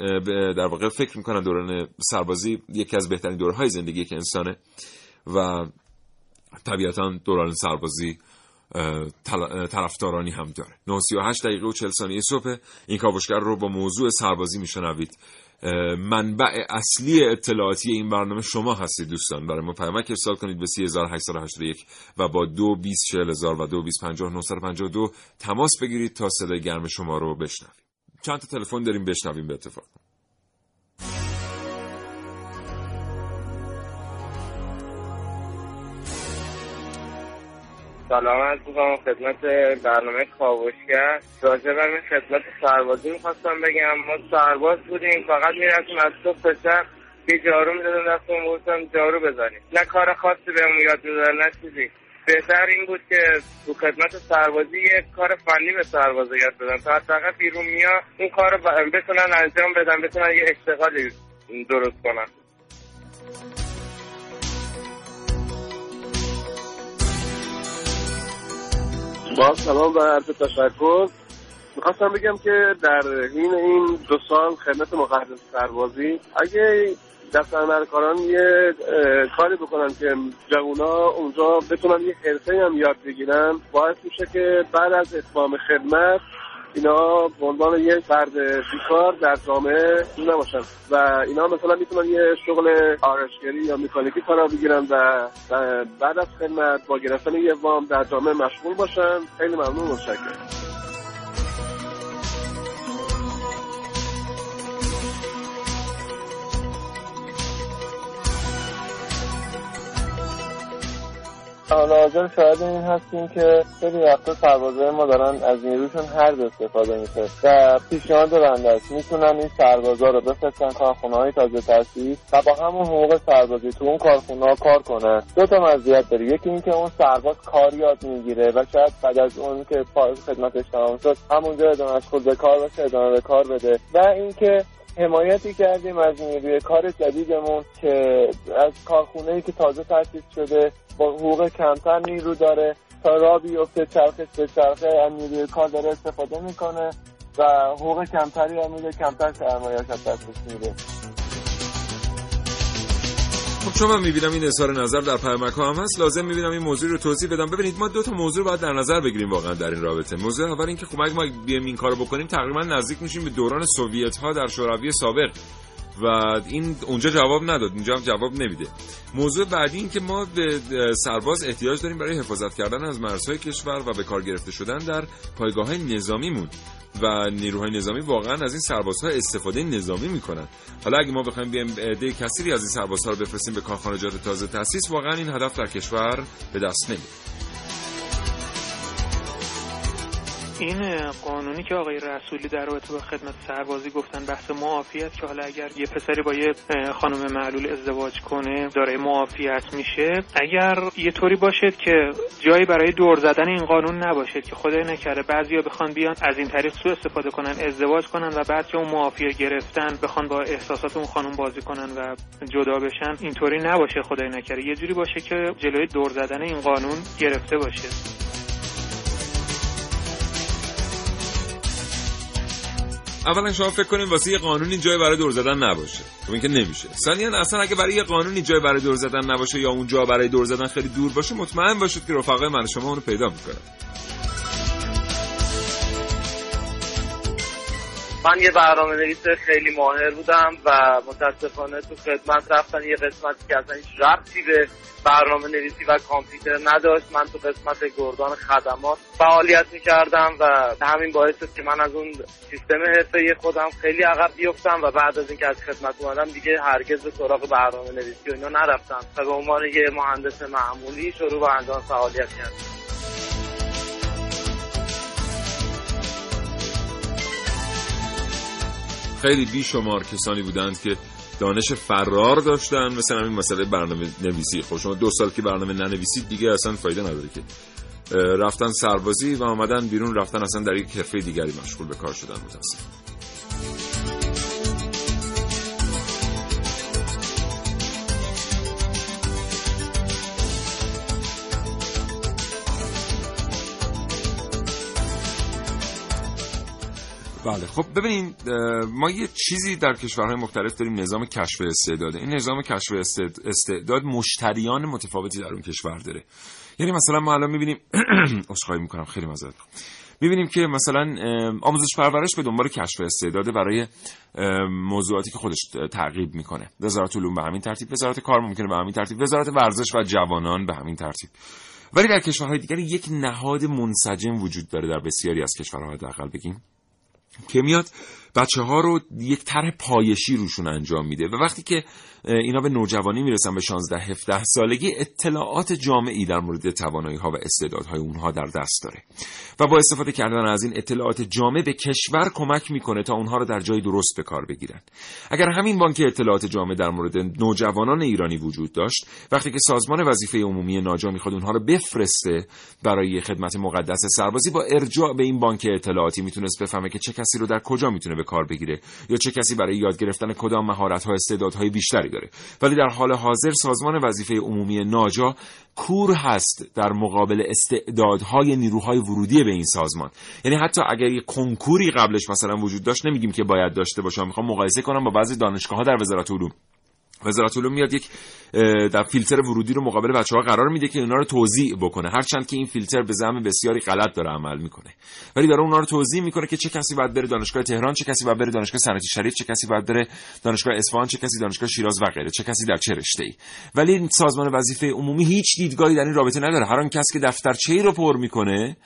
در واقع فکر می‌کنن دوران سربازی یکی از بهترین دورهای زندگی که انسانه و طبیعتا دوران سربازی طرفدارانی هم داره. 938 دقیقه و 40 ثانیه صبح این کاوشگر رو با موضوع سربازی میشنوید. منبع اصلی اطلاعاتی این برنامه شما هستید دوستان. برای ما پیامک ارسال کنید به 3881 و با 2 20 و 2 20 50 تماس بگیرید تا صدای گرم شما رو بشنوید چند تا تلفن داریم بشنویم به اتفاق. سلام از می‌کنم خدمت برنامه کاوشگر. راجع به خدمت سربازی می‌خواستم بگم. ما سرباز بودیم فقط می‌رفتیم از صبح پسر یه جارو می‌دادم دستم گفتم جارو بزنیم. نه کار خاصی بهمون یاد می‌دادن نه چیزی. بهتر این بود که تو خدمت سربازی یک کار فنی به سربازا یاد بدن. تا حداقل بیرون میا اون کار بتونن انجام بدن بتونن یه اشتغالی درست کنن. با سلام و عرض تشکر. می‌خواستم بگم که در حین این دو سال خدمت مقدس سربازی اگه دست کاران یه کاری بکنن که جوونا اونجا بتونن یه حرفه هم یاد بگیرن. باعث میشه که بعد از اتمام خدمت اینا به عنوان یه فرد بیکار در جامعه نباشن. و اینا مثلا می‌تونن یه شغل آرشگری یا مکانیکی کارا بگیرن و بعد از خدمت با گرفتن یه وام در جامعه مشغول باشن. خیلی ممنون متشکرم. حالا حاضر شاید این هستیم که خیلی وقتا سربازای ما دارن از نیروشون هر دو استفاده میشه و پیشنهاد بنده است. می‌تونن این سربازا رو بفرستن کارخونه های تازه تاسیس و با همون حقوق سربازی تو اون کارخونه ها کار کنن. دو تا مزیت داره. یکی اینکه اون سرباز کار یاد می‌گیره و شاید بعد از اون که خدمتش تمام شد همونجا ادامهش خود به کار باشه ادامه به کار بده. و اینکه حمایتی کردیم از نیروی کار جدیدمون که از کارخونه که تازه تاسیس شده با حقوق کمتر نیرو داره. تا را بیفته چرخش به چرخه از نیروی کار داره استفاده می‌کنه و حقوق کمتری هم میده کمتر سرمایه‌اش از دستش میره. خب چون من می‌بینم این اظهار نظر در پیامک ها هم هست. لازم می‌بینم این موضوع رو توضیح بدم. ببینید ما دو تا موضوع باید در نظر بگیریم واقعا در این رابطه. موضوع اول اینکه خب اگه ما بیایم این کارو بکنیم تقریبا نزدیک میشیم به دوران سوویت ها در شوروی سابق. و این اونجا جواب نداد اینجا هم جواب نمیده. موضوع بعدی این که ما به سرباز احتیاج داریم برای حفاظت کردن از مرزهای کشور و به کار گرفته شدن در پایگاه های نظامیمون. و نیروهای نظامی واقعا از این سربازها استفاده نظامی می‌کنن. حالا اگه ما بخوایم بیایم عده کثیری از این سربازها رو بفرستیم به کارخانجات تازه تاسیس واقعا این هدف در کشور به دست نمیاد این قانونی که آقای رسولی در رابطه با خدمت سربازی گفتن بحث معافیت که حالا اگر یه پسری با یه خانم معلول ازدواج کنه دارای معافیت میشه. اگر یه طوری باشد که جایی برای دور زدن این قانون نباشد که خدای نکرده بعضیا بخوان بیان از این طریق سوء استفاده کنن ازدواج کنن و بعد که اون معافیه گرفتن بخوان با احساسات اون خانم بازی کنن و جدا بشن اینطوری نباشه خدای نکرده. یه جوری باشه که جلوی دور زدن این قانون گرفته باشه. اولا شما فکر کنید واسه یه قانونی جای برای دور زدن نباشه. خب این که نمیشه. ثانیا اصلا اگه برای یه قانونی جای برای دور زدن نباشه یا اون جا برای دور زدن خیلی دور باشه مطمئن باشید که رفقای من شما اونو پیدا می‌کنن. من یه برنامه نویس خیلی ماهر بودم و متاسفانه تو خدمت رفتن یه قسمتی که اصلا هیچ ربطی به برنامه نویسی و کامپیوتر نداشت. من تو قسمت گردان خدمات فعالیت می‌کردم و همین باعث که من از اون سیستم حرفه خودم خیلی عقب بیفتم و بعد از اینکه از خدمت اومدم دیگه هرگز به سراغ برنامه نویسی و اینا نرفتم. و به عنوان یه مهندس معمولی شروع به انجام فعالیت کردم. خیلی بیشمار کسانی بودند که دانش فرار داشتن مثلا این مسئله برنامه نویسی خب شما دو سال که برنامه ننویسید دیگه اصلا فایده نداره که. رفتن سربازی و آمدن بیرون رفتن اصلا در یک حرفه دیگری مشغول به کار شدن متاسف بله. خب ببینید ما یه چیزی در کشورهای مختلف داریم نظام کشف استعداده این نظام کشف استعداد مشتریان متفاوتی در اون کشور داره. یعنی مثلا ما الان می‌بینیم [clears throat] اسخای می‌کنم خیلی مزد می‌بینیم که مثلا آموزش پرورش به دنبال کشف استعداده برای موضوعاتی که خودش تعقیب می‌کنه. وزارت علوم به همین ترتیب وزارت کار ممکنه به همین ترتیب وزارت ورزش و جوانان به همین ترتیب. ولی در کشورهای دیگر یک نهاد منسجم وجود داره در بسیاری از کشورها حداقل بگیم. که میاد بچه ها رو یک طرح پایشی روشون انجام میده. و وقتی که اینا به نوجوانی می‌رسن به 16 17 سالگی اطلاعات جامعی در مورد توانایی ها و استعدادهای اونها در دست داره. و با استفاده کردن از این اطلاعات جامع به کشور کمک می‌کنه تا اونها رو در جای درست به کار بگیرن. اگر همین بانک اطلاعات جامع در مورد نوجوانان ایرانی وجود داشت وقتی که سازمان وظیفه عمومی ناجا می‌خواد اونها رو بفرسته برای خدمت مقدس سربازی با ارجاع به این بانک اطلاعاتی می‌تونست بفهمه که چه کسی رو در کجا می‌تونه به کار بگیره یا چه کسی برای یاد گرفتن کدام مهارت ها استعدادهای بیشتری داره. ولی در حال حاضر سازمان وظیفه عمومی ناجا کور هست در مقابل استعدادهای نیروهای ورودی به این سازمان. یعنی حتی اگر یک کنکوری قبلش مثلا وجود داشت نمیگیم که باید داشته باشه. می‌خوام مقایسه کنم با بعضی دانشگاه ها در وزارت علوم. وزارت علوم میاد یک در فیلتر ورودی رو مقابل بچه ها قرار میده که اونا رو توضیح بکنه. هرچند که این فیلتر به زعم بسیاری غلط داره عمل می‌کنه. ولی داره اونا رو توضیح می‌کنه که چه کسی باید بره دانشگاه تهران چه کسی باید بره دانشگاه صنعتی شریف چه کسی باید بره دانشگاه اصفهان چه کسی دانشگاه شیراز و غیره چه کسی در چه رشته ای ولی سازمان وظیفه عمومی هیچ دیدگاهی در این رابطه نداره. هر کسی که دفترچه ای رو پر می‌کنه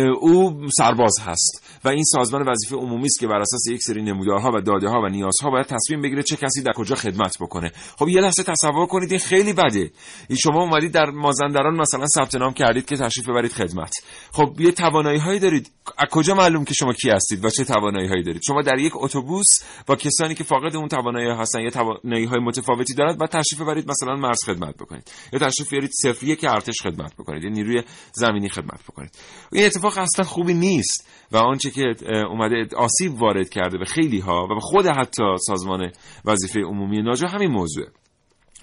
او سرباز هست و این سازمان وظیفه عمومی است که بر اساس یک سری نمودارها و داده ها و نیازها باید تصمیم بگیره چه کسی در کجا خدمت بکنه. خب یه لحظه تصور کنید این خیلی بده. شما اومدید در مازندران مثلا ثبت نام کردید که تشریف ببرید خدمت. خب یه توانایی هایی دارید. از کجا معلوم که شما کی هستید و چه توانایی هایی دارید؟ شما در یک اتوبوس با کسانی که فاقد اون توانایی هستن یا توانایی های متفاوتی دارد و تشریف ببرید مثلا مرز خدمت بکنید. یا تشریف بیارید صفری که ارتش خدمت بکنید یا نیروی زمینی خدمت بکنید. این اتفاق اصلا خوبی نیست و آنچه که اومده آسیب وارد کرده به خیلی ها و به خود حتی سازمان وظیفه عمومی ناجا همین موضوعه.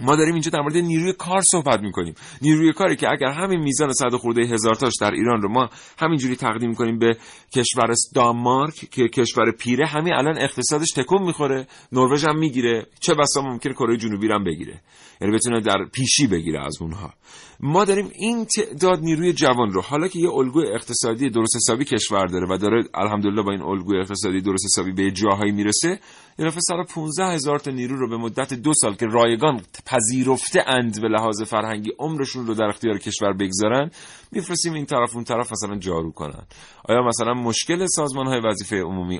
ما داریم اینجا در مورد نیروی کار صحبت می‌کنیم. نیروی کاری که اگر همین میزان صد خورده هزار تاش در ایران رو ما همینجوری تقدیم کنیم به کشور دانمارک که کشور پیره همین الان اقتصادش تکون می‌خوره. نروژ هم می‌گیره. چه بسا ممکنه کره جنوبی هم بگیره. یعنی بتونه در پیشی بگیره از اونها. ما داریم این تعداد نیروی جوان رو حالا که یه الگوی اقتصادی درست حسابی کشور داره و داره الحمدلله با این الگوی اقتصادی درست حسابی به جاهایی می‌رسه یه دفعه سر 15 هزار تا نیرو رو به مدت دو سال که رایگان پذیرفته اند به لحاظ فرهنگی عمرشون رو در اختیار کشور بگذارن میفرستیم این طرف اون طرف مثلا جارو کنن. آیا مثلا مشکل سازمان های وظیفه عمومی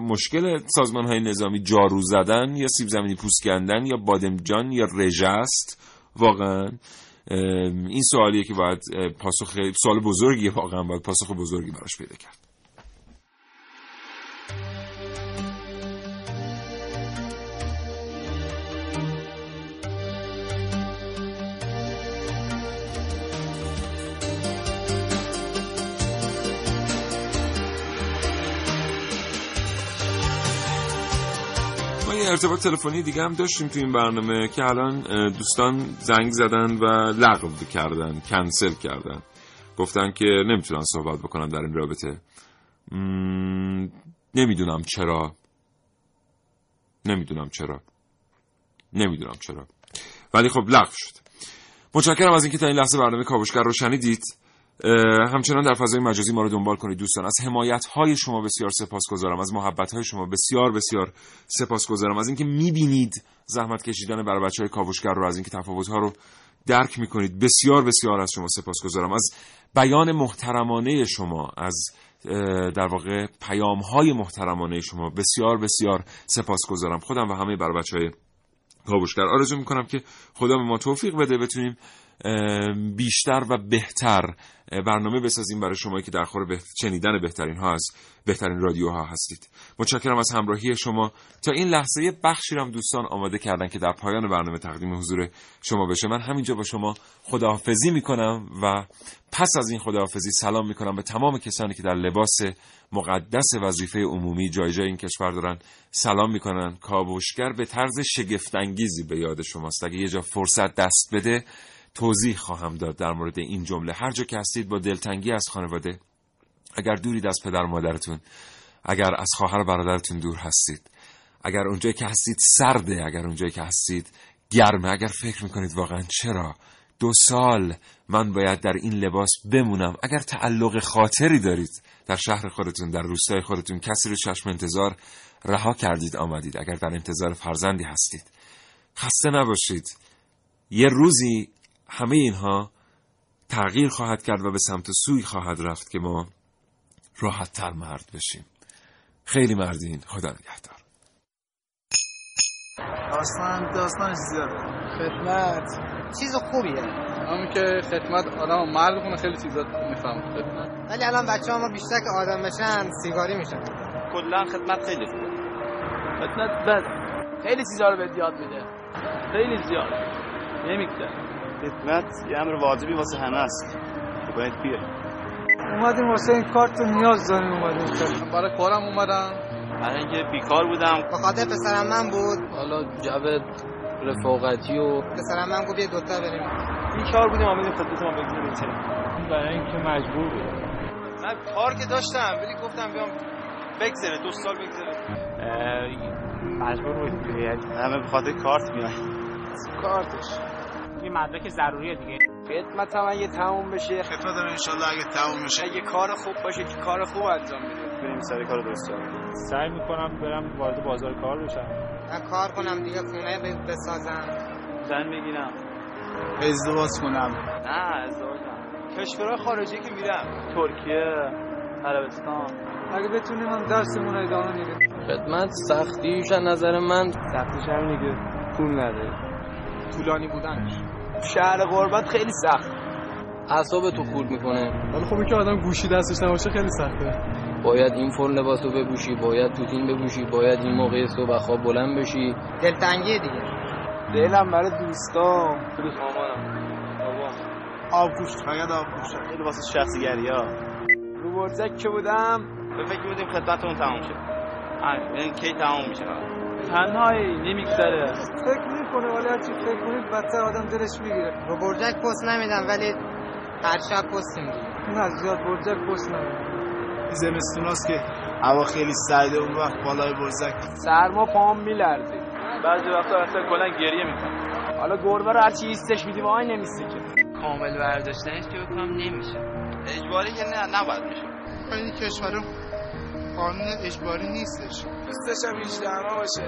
مشکل سازمان های نظامی جارو زدن یا سیب زمینی پوست کندن یا بادمجان یا رژست واقعا این سوالیه که باید پاسخ سوال بزرگیه واقعا باید پاسخ بزرگی براش پیدا کرد. ارتباط تلفنی دیگه هم داشتیم تو این برنامه که الان دوستان زنگ زدن و لغو کردن کنسل کردن. گفتن که نمی‌تونن صحبت بکنن در این رابطه. نمی‌دونم چرا. نمی‌دونم چرا. نمی‌دونم چرا. ولی خب لغو شد. متشکرم از اینکه تا این لحظه برنامه کاوشگر رو شنیدید. همچنان در فضای مجازی ما رو دنبال کنید دوستان. از حمایت های شما بسیار سپاسگزارم از محبت های شما بسیار بسیار سپاسگزارم. از اینکه می‌بینید زحمت کشیدن برای بچه های کاوشگر رو از اینکه تفاوت ها رو درک می‌کنید بسیار بسیار از شما سپاسگزارم. از بیان محترمانه شما از در واقع پیام های محترمانه شما بسیار بسیار سپاسگزارم. خودم و همه بر بچه های کاوشگر آرزو می‌کنم که خدا به ما توفیق بده بتونیم بیشتر و بهتر. برنامه بسازیم برای شما که در خور. چنیدن بهترین ها از بهترین رادیوها هستید. متشکرم از همراهی شما. تا این لحظه بخشی هم دوستان آماده کردن که در پایان برنامه تقدیم حضور شما بشه. من همینجا با شما خداحافظی می‌کنم و پس از این خداحافظی سلام می‌کنم به تمام کسانی که در لباس مقدس وظیفه عمومی جای جای این کشور دارن سلام می‌کنن. کاوشگر به طرز شگفتانگیزی به یاد شماست. اگه یه جا فرصت دست بده توضیح خواهم داد در مورد این جمله. هر جا که هستید با دلتنگی از خانواده اگر دورید از پدر و مادرتون اگر از خواهر برادرتون دور هستید اگر اونجایی که هستید سرده اگر اونجایی که هستید گرمه اگر فکر می‌کنید واقعا چرا؟ دو سال من باید در این لباس بمونم. اگر تعلق خاطری دارید در شهر خودتون در روستای خودتون کسی رو چشم انتظار رها کردید آمدید. اگر در انتظار فرزندی هستید خسته نباشید. یه روزی همه اینها تغییر خواهد کرد و به سمت سوی خواهد رفت که ما راحت تر مرد بشیم. خیلی مردین خدا نگهدار. داستان داستان زیاده خدمت. چیز خوبیه. همون که خدمت آدم مرد کنه خیلی چیزا میفهم خدمت. ولی الان بچه ها ما بیشتر که آدم بشن سیگاری میشن. کلا خدمت خیلی خوبه. خدمت بد. خیلی چیزا رو بهت یاد میده. خیلی زیاد. نمیگذره. خدمت یه امر واجبی واسه همه است. باید بیه اومدیم واسه این کارت نیاز داریم اومدیم برای کارم اومدم. برای اینکه بیکار بودم. به خاطر پسرم من بود. حالا جو رفاقتی و پسرم من گفت یه دوتا بریم. بیکار بودیم آمدیم خدمت ما بگیریم برای اینکه مجبور بودم. من کار که داشتم ولی گفتم بیام بگذره دو سال بگذره. مجبور بودیم یعنی همه به خاطر کارت میای کارتش. یه مدرک ضروریه دیگه. خدمت هم اگه تموم بشه. خدمت هم انشالله اگه تموم بشه. اگه کار خوب باشه که کار خوب انجام میده بریم سر کار درست سعی می‌کنم برم وارد بازار کار بشم. کار کنم دیگه خونه بسازم. زن بگیرم. ازدواج کنم. نه ازدواج کشورهای خارجی که میرم. ترکیه عربستان. اگه بتونیم هم درسمون ادامه میدیم. خدمت سختیش از نظر من. سختیش هم دیگه پول نداره. طولانی بودنش. شهر غربت خیلی سخت. اعصاب تو خورد می‌کنه. ولی خب که آدم گوشی دستش نباشه خیلی سخته. باید این فرم لباس رو بپوشی باید توتین بپوشی باید این موقع صبح خواب بلند بشی. دلتنگیه دیگه. دلم برای دوستام. دوست مامانم. بابا آبگوش فقط آبگوش خیلی واسه شخصی گری ها. رو برزک که بودم. به فکر بودیم خدمتمون تمام شد آره کی تمام میشه؟ تنهایی نمیگذره فکر می‌کنه ولی هرچی فکر کنید بدتر آدم دلش می‌گیره. رو برجک پست نمیدم ولی هر شب پست میدیم نه زیاد برجک پست نمیدم. زمستوناست که هوا خیلی سرده اون وقت بالای برزک سرما پام میلرزه. بعضی وقتا اصلا کلا گریه می‌کنم حالا گربه رو هرچی ایستش میدیم آی نمیسته که. کامل برداشتنش که بکنم نمیشه. اجباری که نه نباید میشه. این کشور قانون اجباری نیستش. دوستش هم 18 همه باشه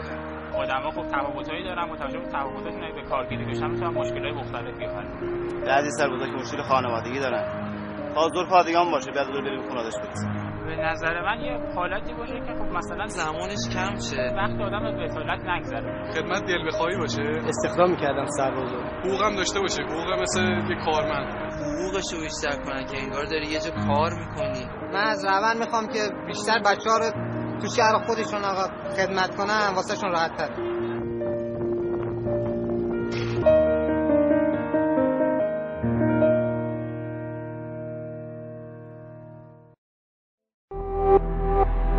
آدما خب تفاوتایی دارن متوجه به تفاوتاشون اگه به کارگیری بشن می‌تونن مشکلات مختلفی حل بعضی سربازا که مشکل خانوادگی دارن. تا زور پادگان باشه بعد زور بریم خونه به نظر من یه حالتی باشه که خب مثلا زمانش کم شه. وقت آدم به وسالت نگذره. خدمت دل بخواهی باشه. استخدام می‌کردم سربازا. حقوقم داشته باشه. حقوق مثل یه کارمند. حقوقش رو بیشتر کنن که انگار داری یه جا کار می‌کنی. من از روان می‌خوام که بیشتر بچه ها رو تو شهر خودشون آقا خدمت کنن واسه شون راحت تر.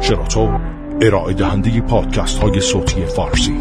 شراطو ارائه دهنده پادکست های صوتی فارسی.